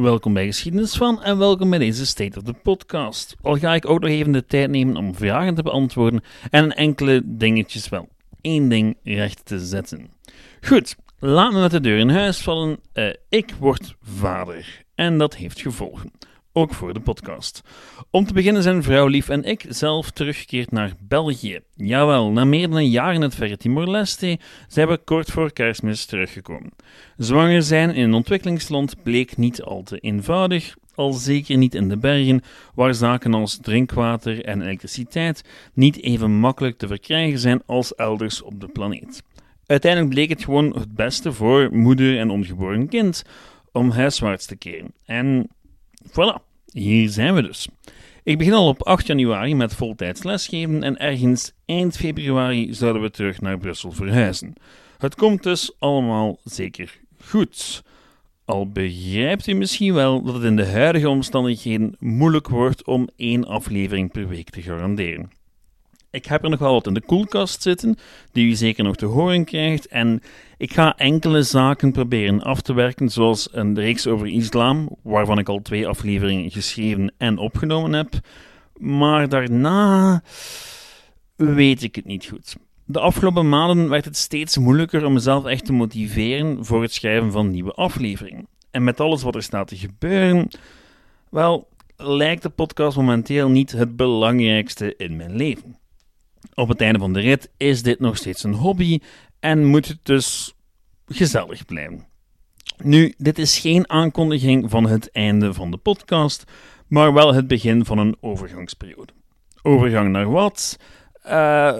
Welkom bij Geschiedenis van en welkom bij deze State of the Podcast. Al ga ik ook nog even de tijd nemen om vragen te beantwoorden en enkele dingetjes wel één ding recht te zetten. Goed, laat me met de deur in huis vallen. Uh, ik word vader en dat heeft gevolgen. Ook voor de podcast. Om te beginnen zijn vrouw Lief en ik zelf teruggekeerd naar België. Jawel, na meer dan een jaar in het verre Timor-Leste zijn we kort voor kerstmis teruggekomen. Zwanger zijn in een ontwikkelingsland bleek niet al te eenvoudig, al zeker niet in de bergen, waar zaken als drinkwater en elektriciteit niet even makkelijk te verkrijgen zijn als elders op de planeet. Uiteindelijk bleek het gewoon het beste voor moeder en ongeboren kind om huiswaarts te keren. En voilà, hier zijn we dus. Ik begin al op 8 januari met voltijds lesgeven en ergens eind februari zouden we terug naar Brussel verhuizen. Het komt dus allemaal zeker goed. Al begrijpt u misschien wel dat het in de huidige omstandigheden moeilijk wordt om één aflevering per week te garanderen. Ik heb er nog wel wat in de koelkast zitten, die u zeker nog te horen krijgt. En ik ga enkele zaken proberen af te werken, zoals een reeks over islam, waarvan ik al twee afleveringen geschreven en opgenomen heb. Maar daarna weet ik het niet goed. De afgelopen maanden werd het steeds moeilijker om mezelf echt te motiveren voor het schrijven van nieuwe afleveringen. En met alles wat er staat te gebeuren, wel, lijkt de podcast momenteel niet het belangrijkste in mijn leven. Op het einde van de rit is dit nog steeds een hobby en moet het dus gezellig blijven. Nu, dit is geen aankondiging van het einde van de podcast, maar wel het begin van een overgangsperiode. Overgang naar wat? Uh,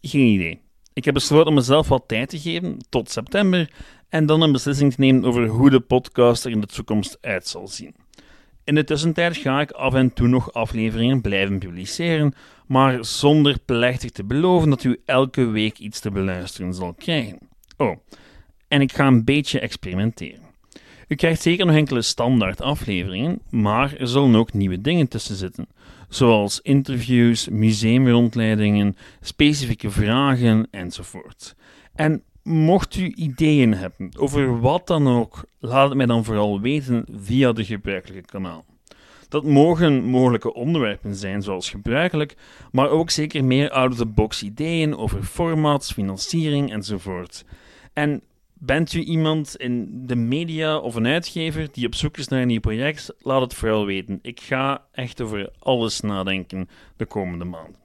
geen idee. Ik heb besloten om mezelf wat tijd te geven, tot september, en dan een beslissing te nemen over hoe de podcast er in de toekomst uit zal zien. In de tussentijd ga ik af en toe nog afleveringen blijven publiceren, maar zonder plechtig te beloven dat u elke week iets te beluisteren zal krijgen. Oh, en ik ga een beetje experimenteren. U krijgt zeker nog enkele standaard afleveringen, maar er zullen ook nieuwe dingen tussen zitten, zoals interviews, museumrondleidingen, specifieke vragen enzovoort. En mocht u ideeën hebben over wat dan ook, laat het mij dan vooral weten via de gebruikelijke kanaal. Dat mogen mogelijke onderwerpen zijn, zoals gebruikelijk, maar ook zeker meer out-of-the-box ideeën over formats, financiering enzovoort. En bent u iemand in de media of een uitgever die op zoek is naar een nieuw project? Laat het vooral weten. Ik ga echt over alles nadenken de komende maanden.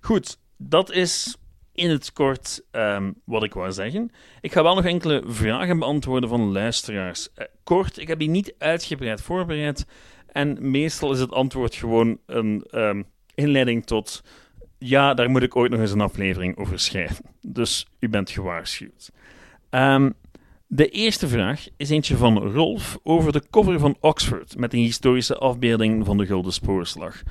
Goed, dat is in het kort um, wat ik wou zeggen. Ik ga wel nog enkele vragen beantwoorden van luisteraars. Uh, kort, ik heb die niet uitgebreid voorbereid. En meestal is het antwoord gewoon een um, inleiding tot. Ja, daar moet ik ooit nog eens een aflevering over schrijven. Dus u bent gewaarschuwd. Um, de eerste vraag is eentje van Rolf over de cover van Oxford met een historische afbeelding van de Gulden Spoorslag.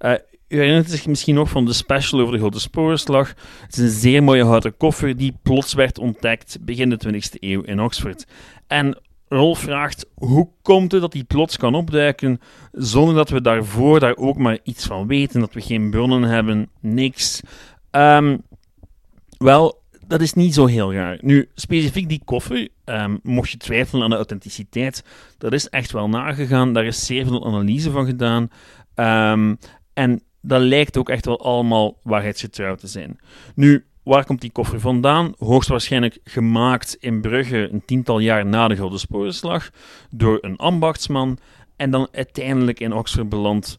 Uh, u herinnert zich misschien nog van de special over de Gulden Spoorslag. Het is een zeer mooie houten koffer die plots werd ontdekt begin de 20e eeuw in Oxford. En Rolf vraagt hoe komt het dat die plots kan opduiken zonder dat we daarvoor daar ook maar iets van weten, dat we geen bronnen hebben, niks. Um, wel, dat is niet zo heel raar. Nu, specifiek die koffer, um, mocht je twijfelen aan de authenticiteit, dat is echt wel nagegaan. Daar is zeer veel analyse van gedaan. Um, en dat lijkt ook echt wel allemaal waarheidsgetrouw te zijn. Nu, waar komt die koffer vandaan? Hoogstwaarschijnlijk gemaakt in Brugge een tiental jaar na de Gouden Sporenslag door een ambachtsman en dan uiteindelijk in Oxford beland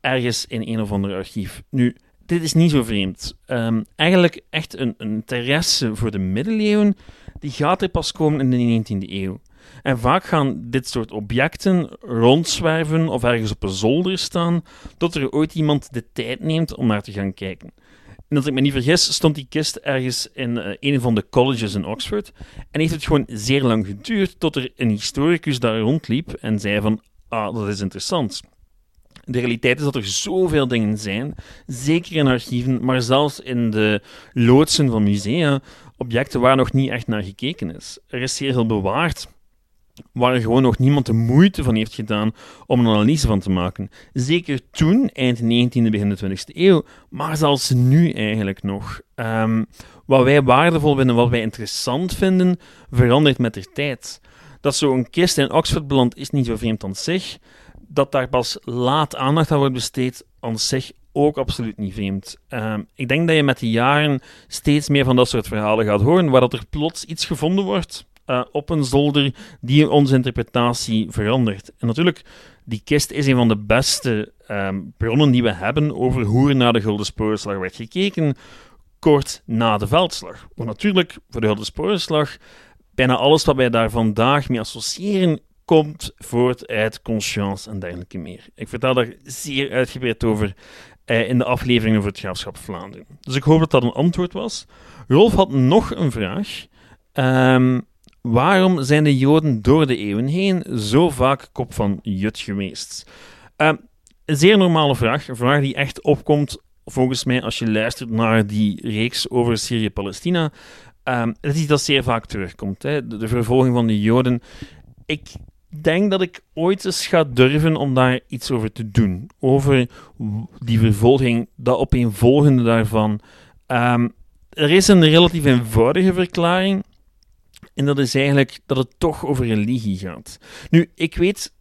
ergens in een of ander archief. Nu, dit is niet zo vreemd. Um, eigenlijk echt een, een, interesse voor de middeleeuwen, die gaat er pas komen in de 19e eeuw. En vaak gaan dit soort objecten rondzwerven of ergens op een zolder staan, tot er ooit iemand de tijd neemt om naar te gaan kijken. En als ik me niet vergis, stond die kist ergens in uh, een van de colleges in Oxford. En heeft het gewoon zeer lang geduurd tot er een historicus daar rondliep en zei van, ah, dat is interessant. De realiteit is dat er zoveel dingen zijn, zeker in archieven, maar zelfs in de loodsen van musea, objecten waar nog niet echt naar gekeken is. Er is zeer veel bewaard, waar gewoon nog niemand de moeite van heeft gedaan om een analyse van te maken. Zeker toen, eind 19e, begin 20e eeuw, maar zelfs nu eigenlijk nog. Um, wat wij waardevol vinden, wat wij interessant vinden, verandert met de tijd. Dat zo'n kist in Oxford belandt is niet zo vreemd aan zich. Dat daar pas laat aandacht aan wordt besteed aan zich ook absoluut niet vreemd. Ehm, ik denk dat je met de jaren steeds meer van dat soort verhalen gaat horen, waar dat er plots iets gevonden wordt uh, op een zolder die onze interpretatie verandert. En natuurlijk, die kist is een van de beste um, bronnen die we hebben over hoe er naar de Gulden Sporenslag werd gekeken, kort na de veldslag. Want natuurlijk, voor de Gulden Sporenslag, bijna alles wat wij daar vandaag mee associëren, komt voort uit conscience en dergelijke meer. Ik vertel daar zeer uitgebreid over eh, in de afleveringen voor het Graafschap Vlaanderen. Dus ik hoop dat dat een antwoord was. Rolf had nog een vraag. Um, waarom zijn de Joden door de eeuwen heen zo vaak kop van Jut geweest? Een zeer normale vraag, een vraag die echt opkomt volgens mij als je luistert naar die reeks over Syrië-Palestina. Um, het is iets dat zeer vaak terugkomt, hè? De, vervolging van de Joden. Ik denk dat ik ooit eens ga durven om daar iets over te doen. Over die vervolging, dat opeenvolgende daarvan. Um, er is een relatief eenvoudige verklaring. En dat is eigenlijk dat het toch over religie gaat. Nu, ik weet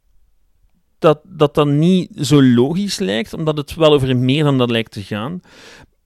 dat dat dan niet zo logisch lijkt, omdat het wel over meer dan dat lijkt te gaan.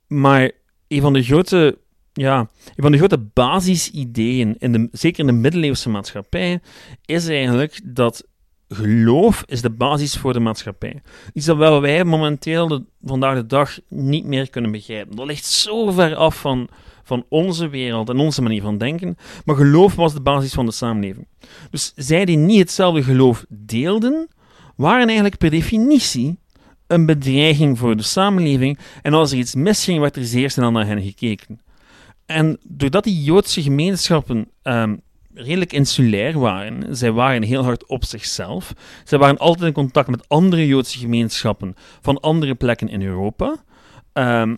Maar een van de grote, ja, een van de grote basisideeën, in de, zeker in de middeleeuwse maatschappij, is eigenlijk dat geloof is de basis voor de maatschappij. Iets dat wij momenteel vandaag de dag niet meer kunnen begrijpen. Dat ligt zo ver af van, van onze wereld en onze manier van denken. Maar geloof was de basis van de samenleving. Dus zij die niet hetzelfde geloof deelden, waren eigenlijk per definitie een bedreiging voor de samenleving. En als er iets misging, werd er zeer snel naar hen gekeken. En doordat die Joodse gemeenschappen um, redelijk insulair waren, zij waren heel hard op zichzelf, zij waren altijd in contact met andere Joodse gemeenschappen van andere plekken in Europa, um,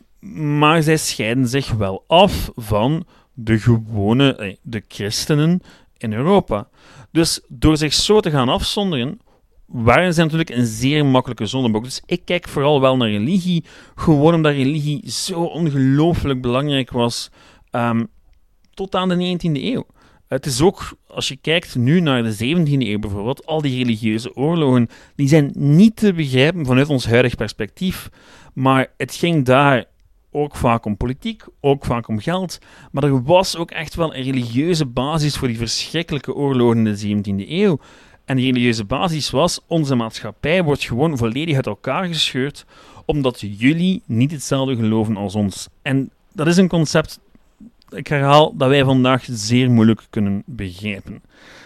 maar zij scheiden zich wel af van de gewone, eh, de christenen in Europa. Dus door zich zo te gaan afzonderen, waren ze natuurlijk een zeer makkelijke zondebok. Dus ik kijk vooral wel naar religie, gewoon omdat religie zo ongelooflijk belangrijk was um, tot aan de 19e eeuw. Het is ook, als je kijkt nu naar de 17e eeuw bijvoorbeeld, al die religieuze oorlogen, die zijn niet te begrijpen vanuit ons huidig perspectief. Maar het ging daar ook vaak om politiek, ook vaak om geld. Maar er was ook echt wel een religieuze basis voor die verschrikkelijke oorlogen in de 17e eeuw. En die religieuze basis was: onze maatschappij wordt gewoon volledig uit elkaar gescheurd, omdat jullie niet hetzelfde geloven als ons. En dat is een concept, ik herhaal, dat wij vandaag zeer moeilijk kunnen begrijpen.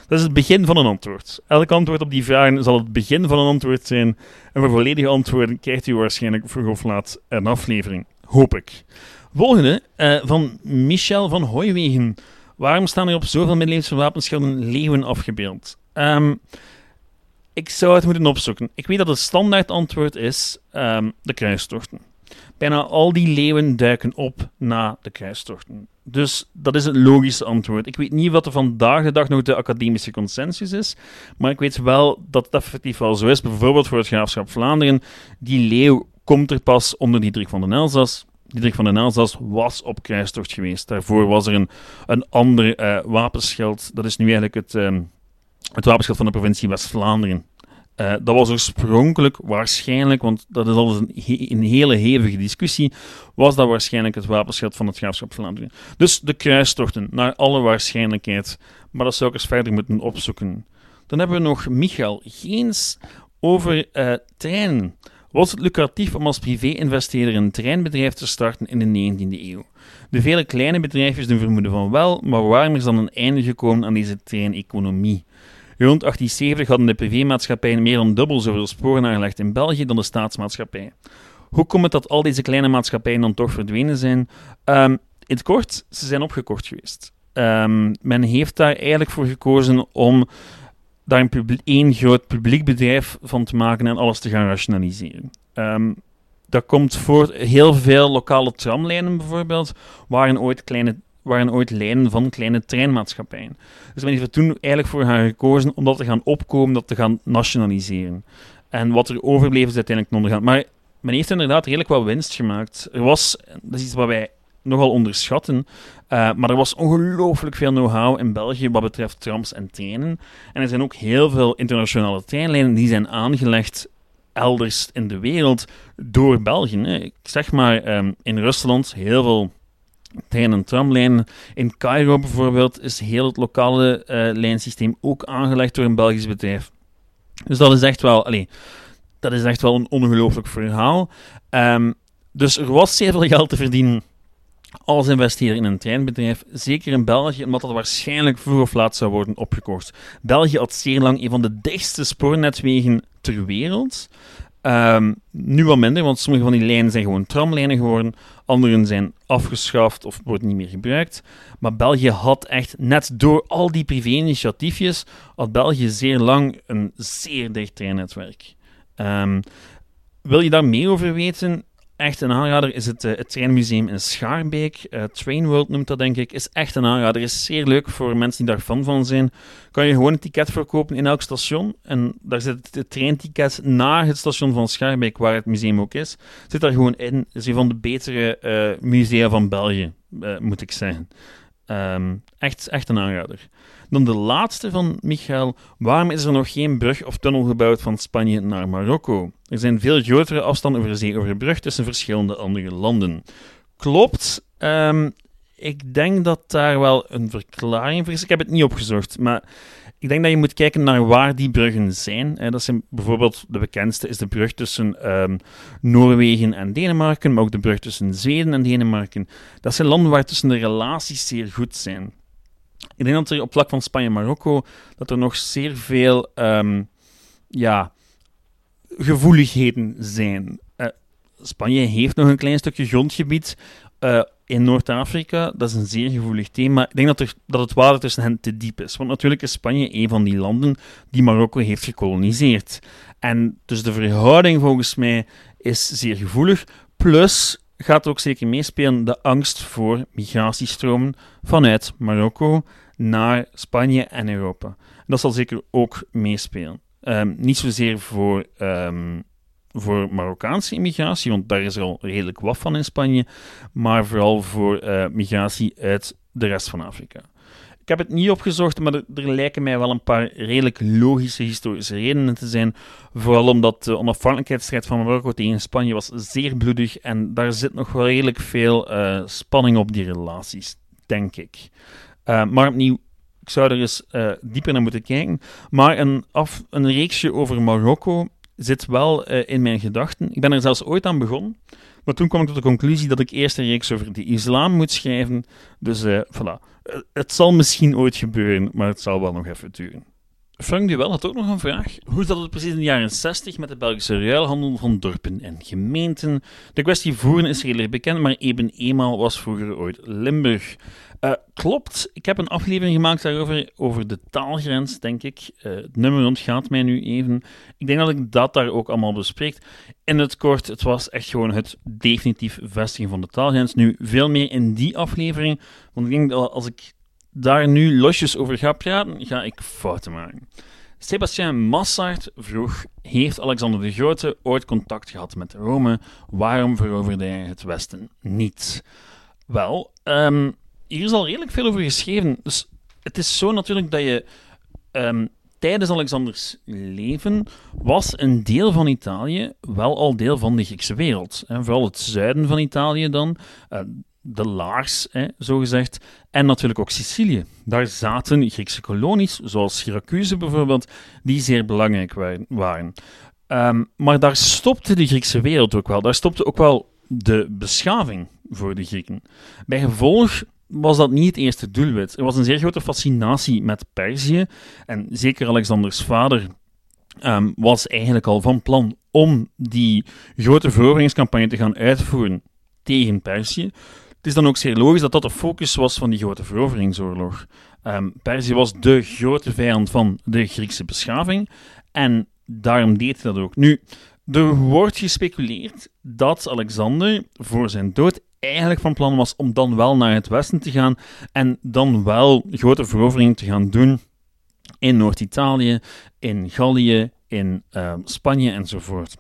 Dat is het begin van een antwoord. Elk antwoord op die vragen zal het begin van een antwoord zijn. En voor volledige antwoorden krijgt u waarschijnlijk vroeg of laat een aflevering. Hoop ik. Volgende, uh, van Michel van Hooiwegen. Waarom staan er op zoveel middeleeuwse wapenschilden leeuwen afgebeeld? Um, ik zou het moeten opzoeken. Ik weet dat het standaard antwoord is um, de kruistochten. Bijna al die leeuwen duiken op na de kruistochten. Dus dat is het logische antwoord. Ik weet niet wat er vandaag de dag nog de academische consensus is, maar ik weet wel dat het effectief wel zo is. Bijvoorbeeld voor het graafschap Vlaanderen, die leeuw komt er pas onder Diederik van den Elzas. Diederik van den Elzas was op kruistocht geweest. Daarvoor was er een, een ander uh, wapenschild. Dat is nu eigenlijk het... Um, het wapenschild van de provincie West-Vlaanderen. Uh, dat was oorspronkelijk waarschijnlijk, want dat is altijd een, een, hele hevige discussie, was dat waarschijnlijk het wapenschild van het graafschap Vlaanderen. Dus de kruistochten, naar alle waarschijnlijkheid. Maar dat zou ik eens verder moeten opzoeken. Dan hebben we nog Michael Geens over uh, treinen. Was het lucratief om als privé-investeerder een treinbedrijf te starten in de 19e eeuw? De vele kleine bedrijfjes doen vermoeden van wel, maar waarom is dan een einde gekomen aan deze treineconomie? Rond 1870 hadden de privémaatschappijen meer dan dubbel zoveel sporen aangelegd in België dan de staatsmaatschappij. Hoe komt het dat al deze kleine maatschappijen dan toch verdwenen zijn? Um, in het kort, ze zijn opgekocht geweest. Um, men heeft daar eigenlijk voor gekozen om daar een één groot publiek bedrijf van te maken en alles te gaan rationaliseren. Um, dat komt voor heel veel lokale tramlijnen bijvoorbeeld, waren ooit kleine waren ooit lijnen van kleine treinmaatschappijen. Dus men heeft er toen eigenlijk voor gaan gekozen om dat te gaan opkomen, dat te gaan nationaliseren. En wat er overbleef is uiteindelijk ondergaan. Maar men heeft inderdaad redelijk wat winst gemaakt. Er was, dat is iets wat wij nogal onderschatten. Uh, maar er was ongelooflijk veel know-how in België wat betreft trams en treinen. En er zijn ook heel veel internationale treinlijnen die zijn aangelegd elders in de wereld door België. Ik zeg maar um, in Rusland heel veel trein- en tramlijnen. In Cairo bijvoorbeeld is heel het lokale uh, lijnsysteem ook aangelegd door een Belgisch bedrijf. Dus dat is echt wel, dat is echt wel een ongelooflijk verhaal. Um, dus er was zeer veel geld te verdienen als investeren in een treinbedrijf, zeker in België, omdat dat waarschijnlijk vroeg of laat zou worden opgekocht. België had zeer lang een van de dichtste spoornetwegen ter wereld. Um, nu wat minder, want sommige van die lijnen zijn gewoon tramlijnen geworden. Andere zijn afgeschaft of worden niet meer gebruikt. Maar België had echt, net door al die privé-initiatiefjes, had België zeer lang een zeer dicht treinnetwerk. Um, wil je daar meer over weten? Echt een aanrader is het, uh, het treinmuseum in Schaarbeek. Uh, Train World noemt dat, denk ik. Is echt een aanrader. Is zeer leuk voor mensen die daar fan van zijn. Kan je gewoon een ticket verkopen in elk station. En daar zit het treinticket naar het station van Schaarbeek, waar het museum ook is. Zit daar gewoon in. Is een van de betere uh, musea van België, moet ik zeggen. Um, echt, echt een aanrader. Dan de laatste van Michael. Waarom is er nog geen brug of tunnel gebouwd van Spanje naar Marokko? Er zijn veel grotere afstanden over de zee overbrugd tussen verschillende andere landen. Klopt. Um, ik denk dat daar wel een verklaring voor is. Ik heb het niet opgezocht, maar ik denk dat je moet kijken naar waar die bruggen zijn. Dat zijn bijvoorbeeld de bekendste is de brug tussen um, Noorwegen en Denemarken, maar ook de brug tussen Zweden en Denemarken. Dat zijn landen waar tussen de relaties zeer goed zijn. Ik denk dat er op vlak van Spanje en Marokko dat er nog zeer veel um, ja, gevoeligheden zijn. Uh, Spanje heeft nog een klein stukje grondgebied uh, in Noord-Afrika. Dat is een zeer gevoelig thema. Ik denk dat, er, dat het water tussen hen te diep is. Want natuurlijk is Spanje een van die landen die Marokko heeft gekoloniseerd. En dus de verhouding volgens mij is zeer gevoelig. Plus gaat ook zeker meespelen de angst voor migratiestromen vanuit Marokko naar Spanje en Europa. Dat zal zeker ook meespelen. Um, niet zozeer voor, um, voor Marokkaanse immigratie, want daar is er al redelijk wat van in Spanje, maar vooral voor uh, migratie uit de rest van Afrika. Ik heb het niet opgezocht, maar er, lijken mij wel een paar redelijk logische historische redenen te zijn. Vooral omdat de onafhankelijkheidsstrijd van Marokko tegen Spanje was zeer bloedig en daar zit nog wel redelijk veel uh, spanning op die relaties, denk ik. Uh, maar opnieuw, ik zou er eens uh, dieper naar moeten kijken. Maar een, een reeksje over Marokko zit wel in mijn gedachten. Ik ben er zelfs ooit aan begonnen. Maar toen kwam ik tot de conclusie dat ik eerst een reeks over de islam moet schrijven. Dus voilà. het zal misschien ooit gebeuren, maar het zal wel nog even duren. Frank Duel had ook nog een vraag. Hoe zat het precies in de jaren 60 met de Belgische ruilhandel van dorpen en gemeenten? De kwestie voeren is redelijk bekend, maar Eben eenmaal was vroeger ooit Limburg. Uh, klopt, ik heb een aflevering gemaakt daarover, over de taalgrens, denk ik. Uh, het nummer ontgaat mij nu even. Ik denk dat ik dat daar ook allemaal bespreek. In het kort, het was echt gewoon het definitief vestigen van de taalgrens. Nu, veel meer in die aflevering, want ik denk dat als ik daar nu losjes over ga praten, ga ik fouten maken. Sebastien Massart vroeg: Heeft Alexander de Grote ooit contact gehad met Rome? Waarom veroverde hij het Westen niet? Wel, um, hier is al redelijk veel over geschreven. Dus het is zo natuurlijk dat je um, tijdens Alexanders leven was een deel van Italië wel al deel van de Griekse wereld. Hè. Vooral het zuiden van Italië dan, uh, de Laars, hè, zo gezegd, en natuurlijk ook Sicilië. Daar zaten Griekse kolonies, zoals Syracuse bijvoorbeeld, die zeer belangrijk waren. Um, maar daar stopte de Griekse wereld ook wel. Daar stopte ook wel de beschaving voor de Grieken. Bij gevolg was dat niet het eerste doelwit. Er was een zeer grote fascinatie met Perzië. En zeker Alexanders vader um, was eigenlijk al van plan om die grote veroveringscampagne te gaan uitvoeren tegen Perzië. Het is dan ook zeer logisch dat dat de focus was van die grote veroveringsoorlog. Um, Perzië was de grote vijand van de Griekse beschaving en daarom deed hij dat ook. Nu, er wordt gespeculeerd dat Alexander voor zijn dood eigenlijk van plan was om dan wel naar het westen te gaan en dan wel grote veroveringen te gaan doen in Noord-Italië, in Gallië, in uh, Spanje enzovoort.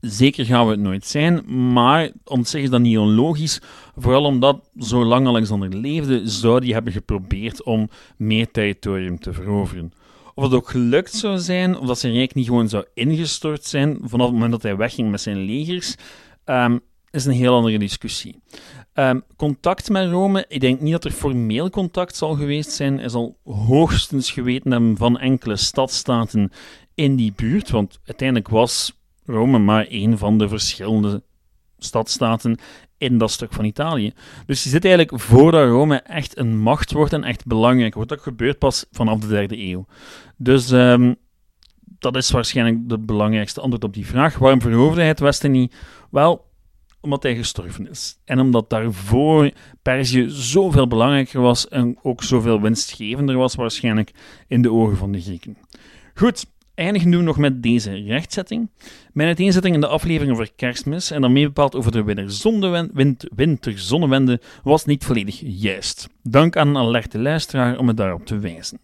Zeker gaan we het nooit zijn, maar zich is dat niet onlogisch. Vooral omdat, zolang Alexander leefde, zou hij hebben geprobeerd om meer territorium te veroveren. Of het ook gelukt zou zijn, of dat zijn rijk niet gewoon zou ingestort zijn vanaf het moment dat hij wegging met zijn legers, um, is een heel andere discussie. Um, contact met Rome, ik denk niet dat er formeel contact zal geweest zijn. Hij zal hoogstens geweten hebben van enkele stadstaten in die buurt, want uiteindelijk was Rome maar één van de verschillende stadstaten in dat stuk van Italië. Dus je zit eigenlijk voordat Rome echt een macht wordt en echt belangrijk wordt. Dat gebeurt pas vanaf de derde eeuw. Dus um, dat is waarschijnlijk de belangrijkste antwoord op die vraag. Waarom veroverde hij het Westen niet? Wel, omdat hij gestorven is. En omdat daarvoor Perzië zoveel belangrijker was en ook zoveel winstgevender was waarschijnlijk in de ogen van de Grieken. Goed, eindigen we nog met deze rechtzetting. Mijn uiteenzetting in de aflevering over kerstmis en daarmee bepaald over de winterzonnewende was niet volledig juist. Dank aan een alerte luisteraar om me daarop te wijzen.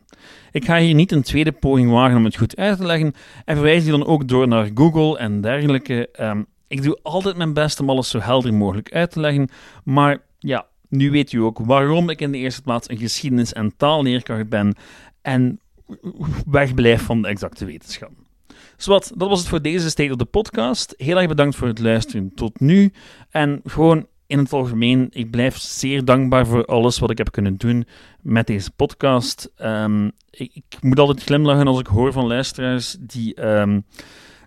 Ik ga hier niet een tweede poging wagen om het goed uit te leggen en verwijs je dan ook door naar Google en dergelijke. Um, ik doe altijd mijn best om alles zo helder mogelijk uit te leggen, maar ja, nu weet u ook waarom ik in de eerste plaats een geschiedenis- en taalleerkracht ben en wegblijf van de exacte wetenschap. Zwat, dat was het voor deze State of the Podcast. Heel erg bedankt voor het luisteren tot nu. En gewoon in het algemeen, ik blijf zeer dankbaar voor alles wat ik heb kunnen doen met deze podcast. Um, ik, ik, moet altijd glimlachen als ik hoor van luisteraars die, um,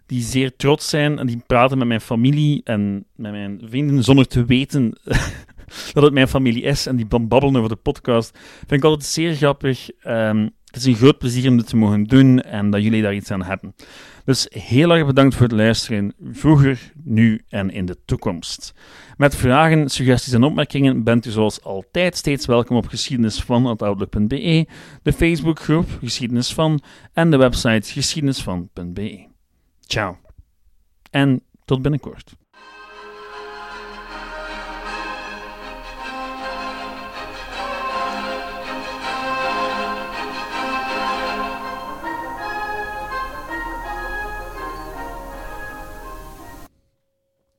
die zeer trots zijn en die praten met mijn familie en met mijn vrienden zonder te weten dat het mijn familie is en die babbelen over de podcast. Vind ik altijd zeer grappig. Um, het is een groot plezier om dit te mogen doen en dat jullie daar iets aan hebben. Dus heel erg bedankt voor het luisteren, vroeger, nu en in de toekomst. Met vragen, suggesties en opmerkingen bent u zoals altijd steeds welkom op geschiedenisvan.outlook.be, de Facebookgroep Geschiedenis van en de website geschiedenisvan.be. Ciao en tot binnenkort.